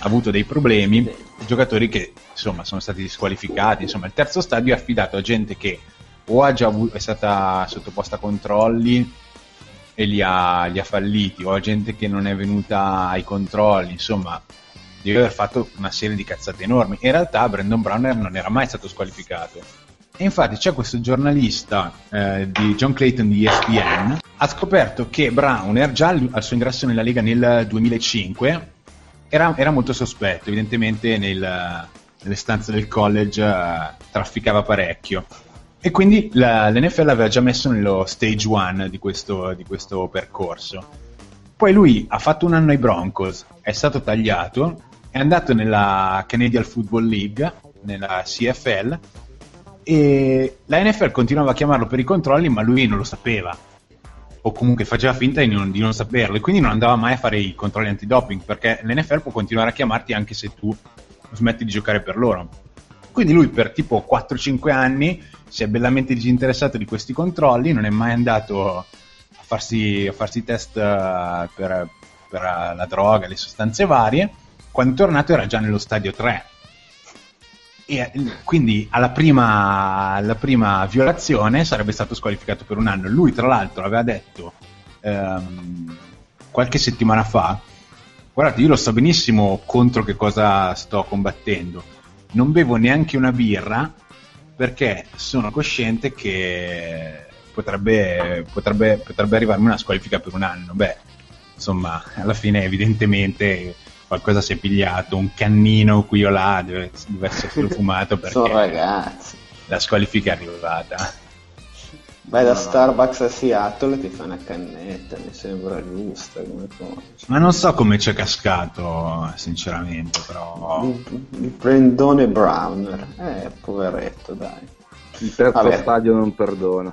avuto dei problemi, giocatori che insomma sono stati disqualificati. Insomma, il terzo stadio è affidato a gente che o ha già avu- è stata sottoposta a controlli e li ha, li ha falliti, o a gente che non è venuta ai controlli, insomma, deve aver fatto una serie di cazzate enormi. In realtà Brandon Browner non era mai stato squalificato. E infatti c'è questo giornalista eh, di John Clayton di ESPN, ha scoperto che Browner già al, suo ingresso nella Lega nel 2005 era, era molto sospetto, evidentemente nel- nelle stanze del college eh, trafficava parecchio. E quindi la- l'NFL aveva già messo nello stage 1 di di questo percorso. Poi lui ha fatto un anno ai Broncos, è stato tagliato, è andato nella Canadian Football League, nella CFL, e la NFL continuava a chiamarlo per i controlli, ma lui non lo sapeva. O comunque faceva finta di non, di non saperlo, e quindi non andava mai a fare i controlli antidoping, perché l'NFL può continuare a chiamarti anche se tu smetti di giocare per loro. Quindi lui per tipo 4-5 anni si è bellamente disinteressato di questi controlli, non è mai andato a farsi, a farsi test eh, per, per la droga, le sostanze varie. Quando è tornato era già nello stadio 3. E eh, quindi alla prima, alla prima violazione sarebbe stato squalificato per un anno. Lui, tra l'altro, aveva detto ehm, qualche settimana fa: Guardate, io lo so benissimo contro che cosa sto combattendo. Non bevo neanche una birra perché sono cosciente che potrebbe, potrebbe, potrebbe arrivarmi una squalifica per un anno. Beh, insomma, alla fine, evidentemente qualcosa si è pigliato, un cannino qui o là deve, deve essere stato fumato Sono perché ragazzi. la squalifica è arrivata. Vai da Starbucks a Seattle e ti fai una cannetta, mi sembra giusta come cosa. Ma non so come ci è cascato, sinceramente, però... Brandone Browner, eh, poveretto, dai. Il terzo Vabbè. stadio non perdona.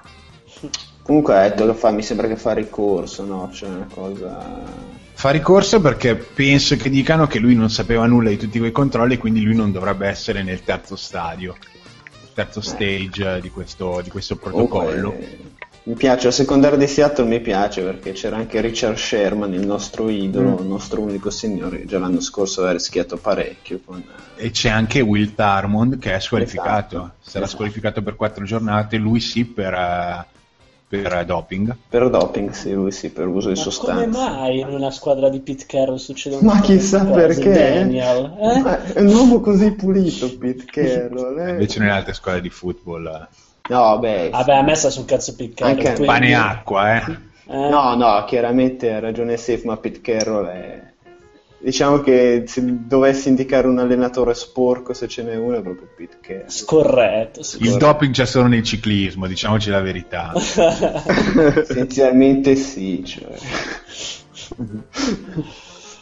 Comunque ha detto che fa, mi sembra che fa ricorso, no? Cioè una cosa... Fa ricorso perché penso che dicano che lui non sapeva nulla di tutti quei controlli e quindi lui non dovrebbe essere nel terzo stadio, terzo stage di questo, di questo protocollo. Eh, mi piace, il secondario di Seattle mi piace perché c'era anche Richard Sherman, il nostro idolo, il nostro unico signore, che già l'anno scorso aveva rischiato parecchio con... E c'è anche Will Tarmond che è squalificato, Esatto, sarà esatto. squalificato per quattro giornate, lui sì per, eh, per doping. Per doping, sì, lui sì, per uso di Ma come sostanze. mai in una squadra di Pete Carroll succedono Ma queste chissà cose, perché. Daniel? Eh? Ma è un uomo così pulito, Pete Carroll. eh. Invece nelle altre squadre di football, eh, No, vabbè. Vabbè, a me sta sul cazzo Pete Carroll. Anche quindi- pane e acqua, eh. eh, No, no, chiaramente ha ragione Safe, ma Pete Carroll è... Diciamo che se dovessi indicare un allenatore sporco, se ce n'è uno, è proprio Pete Carroll. Scorretto. Il scorretto. doping c'è solo nel ciclismo, diciamoci la verità. Essenzialmente sì, cioè.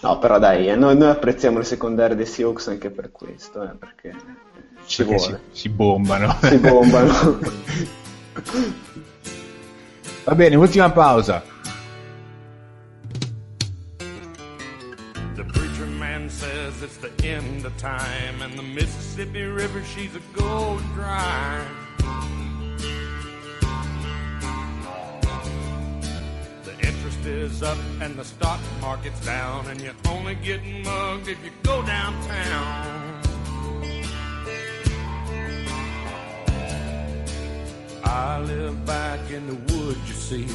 No, però dai, eh, noi, noi apprezziamo le secondarie dei Seahawks anche per questo, eh, perché ci Perché si, vuole. si bombano. Si bombano. Va bene, ultima pausa. The end of time, and the Mississippi River, she's a gold dry. The interest is up and the stock market's down, and you're only getting mugged if you go downtown. I live back in the woods, you see.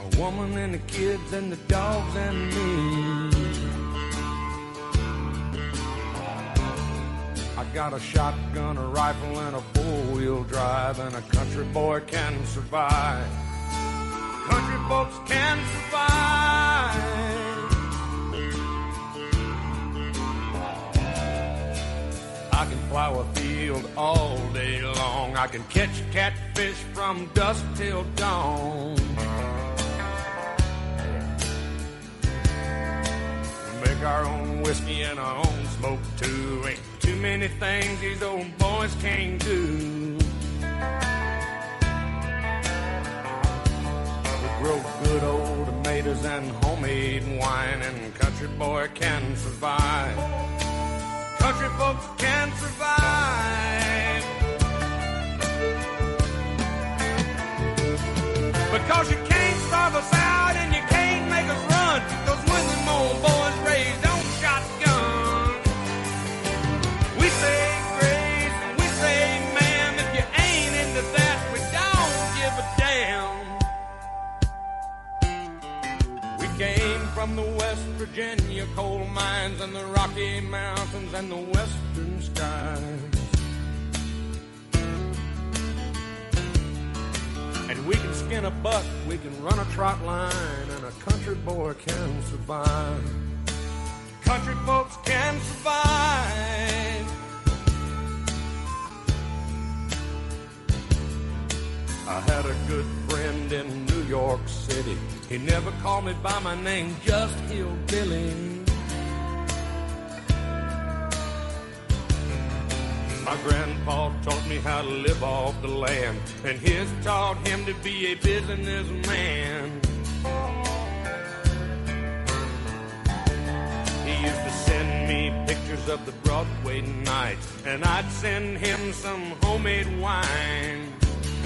A woman and the kids and the dogs and me. I got a shotgun, a rifle, and a four-wheel drive, and a country boy can survive. Country folks can survive. I can plow a field all day long. I can catch catfish from dusk till dawn. Make our own whiskey and our own smoke too. Ain't too many things these old boys can't do. We grow good old tomatoes and homemade wine, and country boy can survive. Country folks can survive. Because you can't starve us out from the West Virginia coal mines and the Rocky Mountains and the western skies. And we can skin a buck, we can run a trot line, and a country boy can survive. Country folks can survive. I had a good friend in New York City. He never called me by my name, just Hillbilly. My grandpa taught me how to live off the land, and his taught him to be a businessman. He used to send me pictures of the Broadway nights, and I'd send him some homemade wine.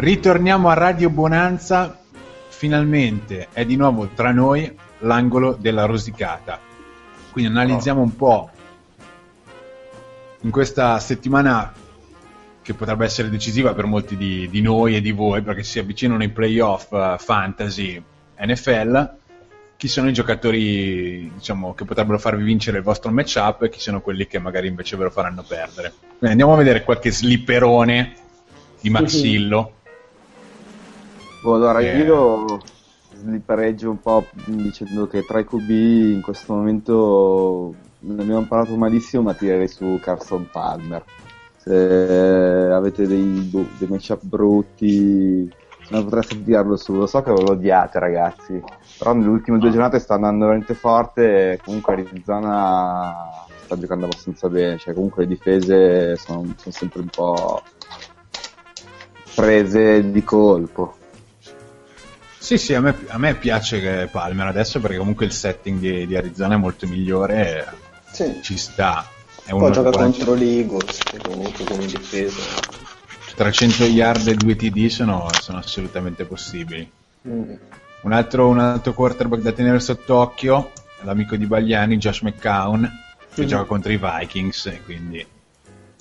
Ritorniamo a Radio Bonanza. Finalmente è di nuovo tra noi l'angolo della rosicata. Quindi analizziamo un po' in questa settimana che potrebbe essere decisiva per molti di, di noi e di voi perché si avvicinano i playoff eh, fantasy NFL. Chi sono i giocatori diciamo, che potrebbero farvi vincere il vostro matchup e chi sono quelli che magari invece ve lo faranno perdere? Bene, andiamo a vedere qualche slipperone di Maxillo. Boh, allora Eh. io slippereggio un po' dicendo che tra i QB in questo momento ne abbiamo parlato malissimo, ma tirerei su Carson Palmer. Se avete dei, boh, dei matchup brutti non potreste tirarlo su. Lo so che lo odiate, ragazzi. Però nelle ultime due giornate sta andando veramente forte. E comunque Arizona sta giocando abbastanza bene. Cioè, comunque le difese sono, sono sempre un po' prese di colpo. Sì, sì, a me, a me piace che Palmer adesso perché comunque il setting di, di Arizona è molto migliore. e Sì. Ci sta. È Poi gioca contro l'Eagles, comunque come difesa. 300 yard e 2 TD sono, sono assolutamente possibili. Mm. Un altro, un altro quarterback da tenere sott'occhio, l'amico di Bagliani, Josh McCown, che Mhm. gioca contro i Vikings, quindi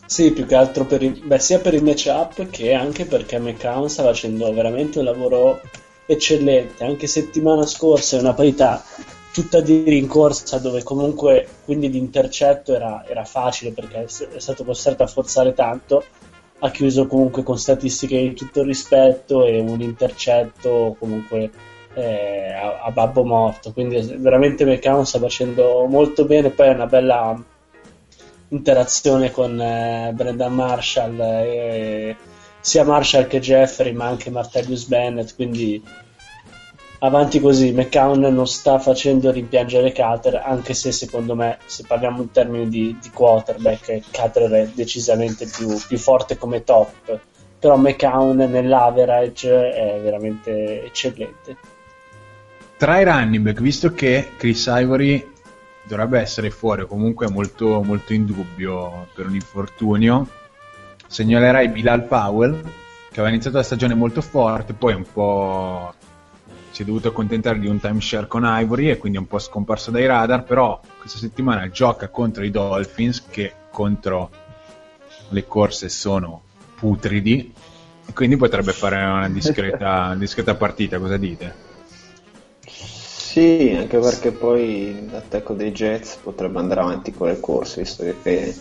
Sì, più che altro per il, beh, sia per il matchup che anche perché McCown sta facendo veramente un lavoro eccellente. Anche settimana scorsa è una parità tutta di rincorsa dove comunque quindi l'intercetto era, era facile perché è stato costretto a forzare tanto. Ha chiuso comunque con statistiche di tutto rispetto e un intercetto comunque eh, a, a babbo morto. Quindi veramente McCown sta facendo molto bene. Poi è una bella interazione con eh, Brendan Marshall, eh, sia Marshall che Jeffrey, ma anche Martellius Bennett. Quindi avanti così. McCown non sta facendo rimpiangere Cater, anche se secondo me, se parliamo in termini di, di quarterback, Cater è decisamente più, più forte come top. Però McCown nell'average è veramente eccellente. tra i running back, visto che Chris Ivory dovrebbe essere fuori o comunque molto, molto in dubbio per un infortunio, segnalerei Bilal Powell, che aveva iniziato la stagione molto forte, poi un po' si è dovuto accontentare di un timeshare con Ivory e quindi è un po' scomparso dai radar, però questa settimana gioca contro i Dolphins che contro le corse sono putridi e quindi potrebbe fare una discreta, discreta partita, cosa dite? Sì, anche perché poi l'attacco dei Jets potrebbe andare avanti con le corse, visto che, che,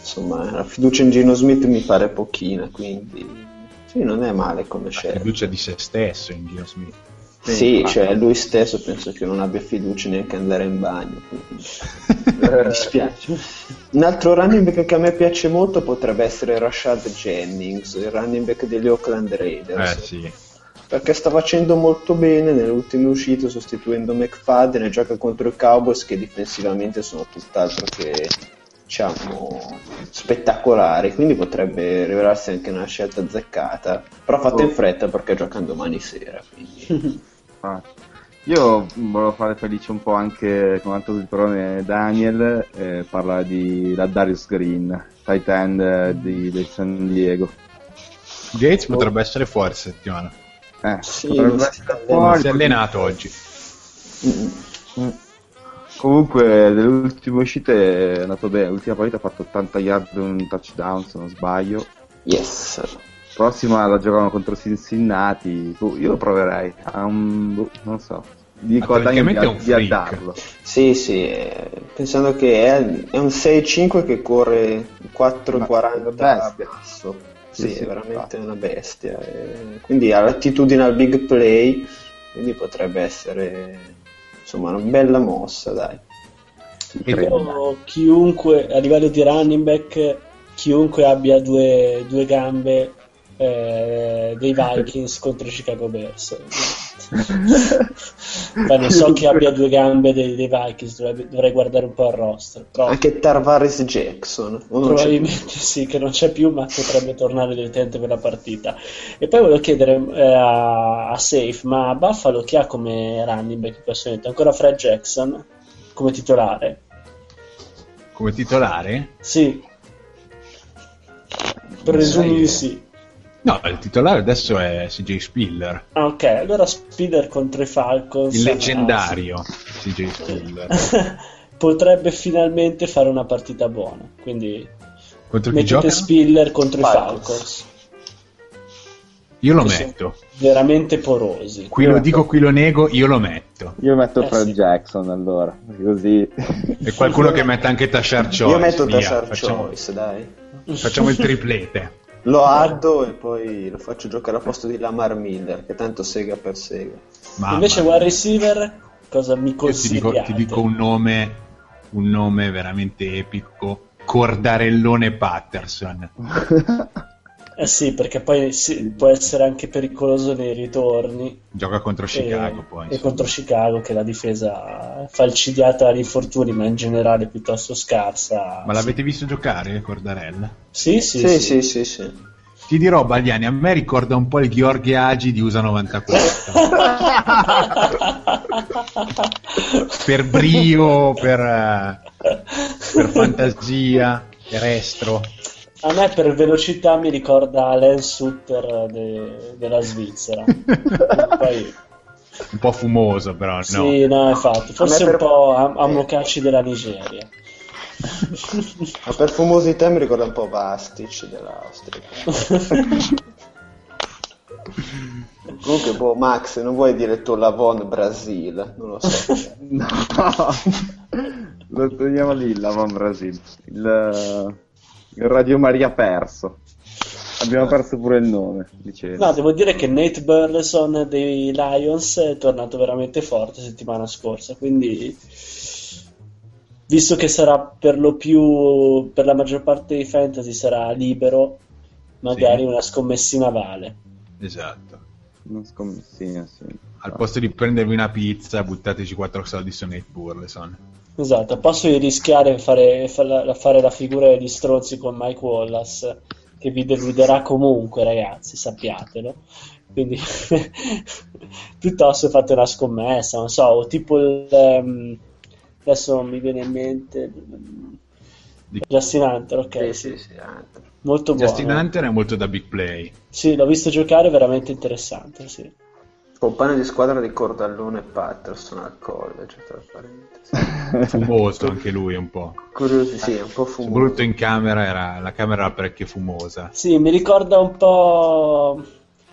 insomma la fiducia in Gino Smith mi pare pochina, quindi sì, non è male come scelta. fiducia di se stesso in Gino Smith. Sì, cioè lui stesso penso che non abbia fiducia neanche andare in bagno, quindi mi dispiace. Un altro running back che a me piace molto potrebbe essere Rashad Jennings, il running back degli Oakland Raiders. Eh sì. perché sta facendo molto bene nelle ultime uscite sostituendo McFadden e gioca contro i Cowboys che difensivamente sono tutt'altro che diciamo spettacolari quindi potrebbe rivelarsi anche una scelta azzeccata però fatta in fretta perché gioca domani sera quindi Ah. Io volevo fare felice un po' anche con altro zitrone Daniel, eh, parla di la Darius Green, tight end eh, di, del San Diego. Gates potrebbe essere fuori settimana. Eh, Sì, potrebbe essere fuori. si è allenato oggi. Mm. Comunque, nelle ultime uscite è andato bene. L'ultima partita ha fatto 80 yard e un touchdown, se non sbaglio. yes Prossima la giocano contro Cincinnati. Boh, io lo proverei. Ha un- boh, non so. Dico a Daniel di, di addarlo. sì sì eh, pensando che è, è un 6-5 che corre 4,40 bestia. basso Sì, sì, sì, è veramente una bestia eh, quindi ha l'attitudine al big play quindi potrebbe essere insomma una bella mossa dai. E Io, chiunque a livello di running back, chiunque abbia due, due gambe eh, dei Vikings contro i Chicago Bears. Beh, non so chi abbia due gambe dei, dei Vikings, dovrebbe- dovrei guardare un po' il roster. Però anche Tarvaris Jackson probabilmente sì, che non c'è più, ma potrebbe tornare direttamente per la partita. E poi volevo chiedere eh, a, a Safe, ma Buffalo chi ha come running back in questo momento? Ancora Fred Jackson come titolare? Come titolare? Sì. Presumi di sì. No, il titolare adesso è CJ Spiller, Ah, ok, allora Spider contro i Falcons. il ah, leggendario CJ Spiller. Potrebbe finalmente fare una partita buona. Quindi Contro chi gioca? Spiller contro Falcons. i Falcons. Io lo Che metto. Veramente porosi. Qui lo dico, qui lo nego, io lo metto. Io metto Eh, Fred sì. Jackson allora, così. E qualcuno che mette anche Tashar Choice. io metto Tashar facciamo, Choice dai facciamo il triplete. lo addo e poi lo faccio giocare a posto di Lamar Miller che tanto sega per sega Mamma Invece wide receiver, cosa mi Io ti dico, consigliate? ti dico un nome, un nome veramente epico. Cordarellone Patterson. Eh sì, perché poi sì, può essere anche pericoloso nei ritorni. Gioca contro Chicago e, poi. e insomma. contro Chicago che la difesa falcidiata dagli infortuni, ma in generale piuttosto scarsa. Ma l'avete visto giocare, Cordarella? Sì, sì, Sì, sì. sì, sì, sì. Ti dirò, Bagliani, a me ricorda un po' il Gheorghe Agi di USA 94. per brio, per, eh, per fantasia, per estro. A me per velocità mi ricorda Len Sutter de- della Svizzera. Poi, Un po' fumoso, però, no. Sì, no, infatti, forse per- un po' a, a Mokachi della Nigeria. Ma per fumosità mi ricorda un po' Vastic dell'Austria. Comunque, boh, Max, non vuoi dire tu Lavon Brasil? Non lo so. No, lo teniamo lì, la Van Brasil. Il, il Radio Maria perso. Abbiamo perso pure il nome, dicevo. No, devo dire che Nate Burleson dei Lions è tornato veramente forte settimana scorsa, quindi visto che sarà per lo più, per la maggior parte dei fantasy sarà libero, magari Sì. una scommessina vale. Esatto. Non scommessina, sì. Al posto di prendervi una pizza, buttateci 4 soldi su Nate Burleson. Esatto, posso rischiare di fare, fare, fare la figura degli stronzi con Mike Wallace, che vi deluderà comunque, ragazzi, sappiatelo. Quindi, piuttosto fate una scommessa, non so, o tipo il. ehm, adesso non mi viene in mente. Di- Justin Hunter, ok, Sì, sì, sì, anche. molto buono. Justin Hunter è molto da big play. Sì, l'ho visto giocare, veramente interessante, sì. Compagno di squadra di Cordallone e Patterson al college, tra parentesi. Fumoso anche lui un po'. Curiosi, sì, un po' fumoso. Soprattutto in camera, era, la camera era parecchio fumosa. Sì, mi ricorda un po'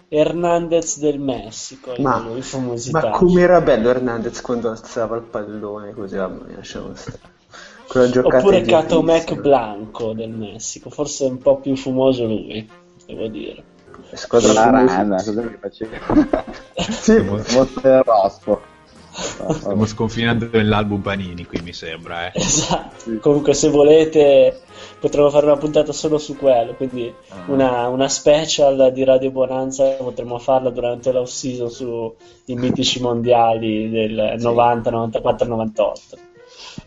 Hernandez del Messico, Ma, famosità. ma com'era bello Hernandez quando alzava il pallone così, vabbè, lasciamo stare. Quella giocata Oppure idiotissima. Catomac Blanco del Messico, forse è un po' più fumoso lui, devo dire. Squadra La fumosa. rana, cosa che faceva? Sì, Monte Rospo. Stiamo sconfinando nell'album Panini qui mi sembra. Eh. Esatto. Comunque se volete potremmo fare una puntata solo su quello, quindi Ah. una, una special di Radio Bonanza potremmo farla durante l'off season sui mitici mondiali del 90, 94, 98.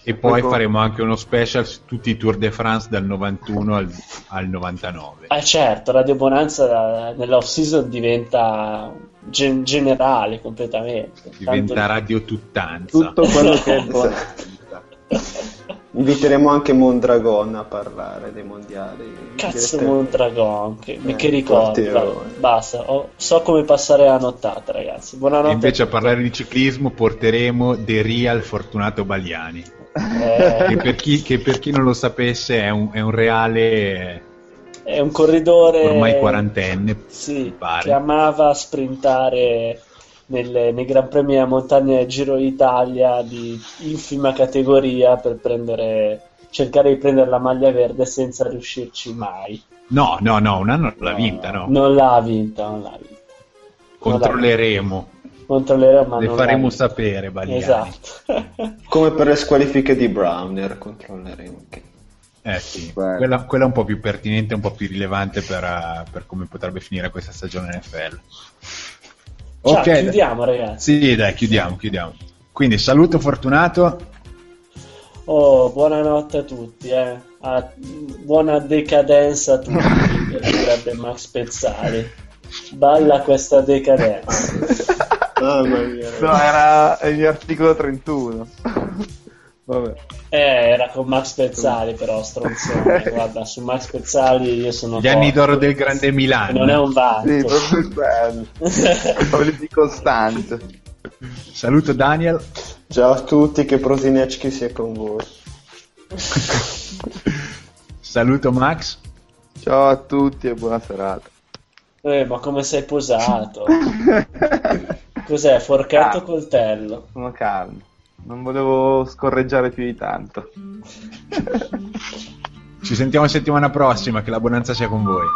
E poi Ecco. faremo anche uno special su tutti i Tour de France dal 91 al, al 99. Ah certo, Radio Bonanza nell'off season diventa gen- generale completamente. Diventa Tanto- radio tuttanza. Tutto quello che è buono. Inviteremo anche Mondragon a parlare dei mondiali. Cazzo. Mondragon, che, Eh, che ricordo. vai, Basta, ho- so come passare la nottata, ragazzi. E Buonanotte. invece a parlare di ciclismo porteremo The Real Fortunato Bagliani. Eh, Che per chi, che per chi non lo sapesse è un, è un reale è un corridore ormai quarantenne, sì, mi pare. che amava sprintare nelle- nei Gran Premi a montagna del Giro d'Italia di infima categoria per prendere, cercare di prendere la maglia verde senza riuscirci mai. No, no, no, un anno l'ha vinta, no? Non l'ha vinta, non l'ha vinta. Controlleremo, Controlleremo, ma le non l'ha faremo vinta. sapere, Bagliani. Esatto. Come per le squalifiche di Browner, controlleremo anche. Eh sì, quella, quella è un po' più pertinente, un po' più rilevante per, per come potrebbe finire questa stagione NFL. Ciao, Ok, chiudiamo ragazzi. Sì, dai, chiudiamo, chiudiamo. Quindi saluto Fortunato, Oh, buonanotte a tutti, eh. Ah, buona decadenza a tutti, direbbe Max Pezzali. Balla questa decadenza. Mamma mia. No, era il mio articolo 31. Vabbè. Eh, era con Max Pezzali però, stronzone. Guarda, su Max Pezzali io sono gli anni d'oro del Grande Milano. Non è un Sì, vanto. proprio bello. Quelli costante. Saluto Daniel, Ciao a tutti, che Prosinecki sia con voi. saluto Max, Ciao a tutti e buona serata. Eh, ma come sei posato? Cos'è, forchetto o Ah. coltello? Sono calmo. Non volevo scorreggiare più di tanto. ci sentiamo settimana prossima, che la bonanza sia con voi.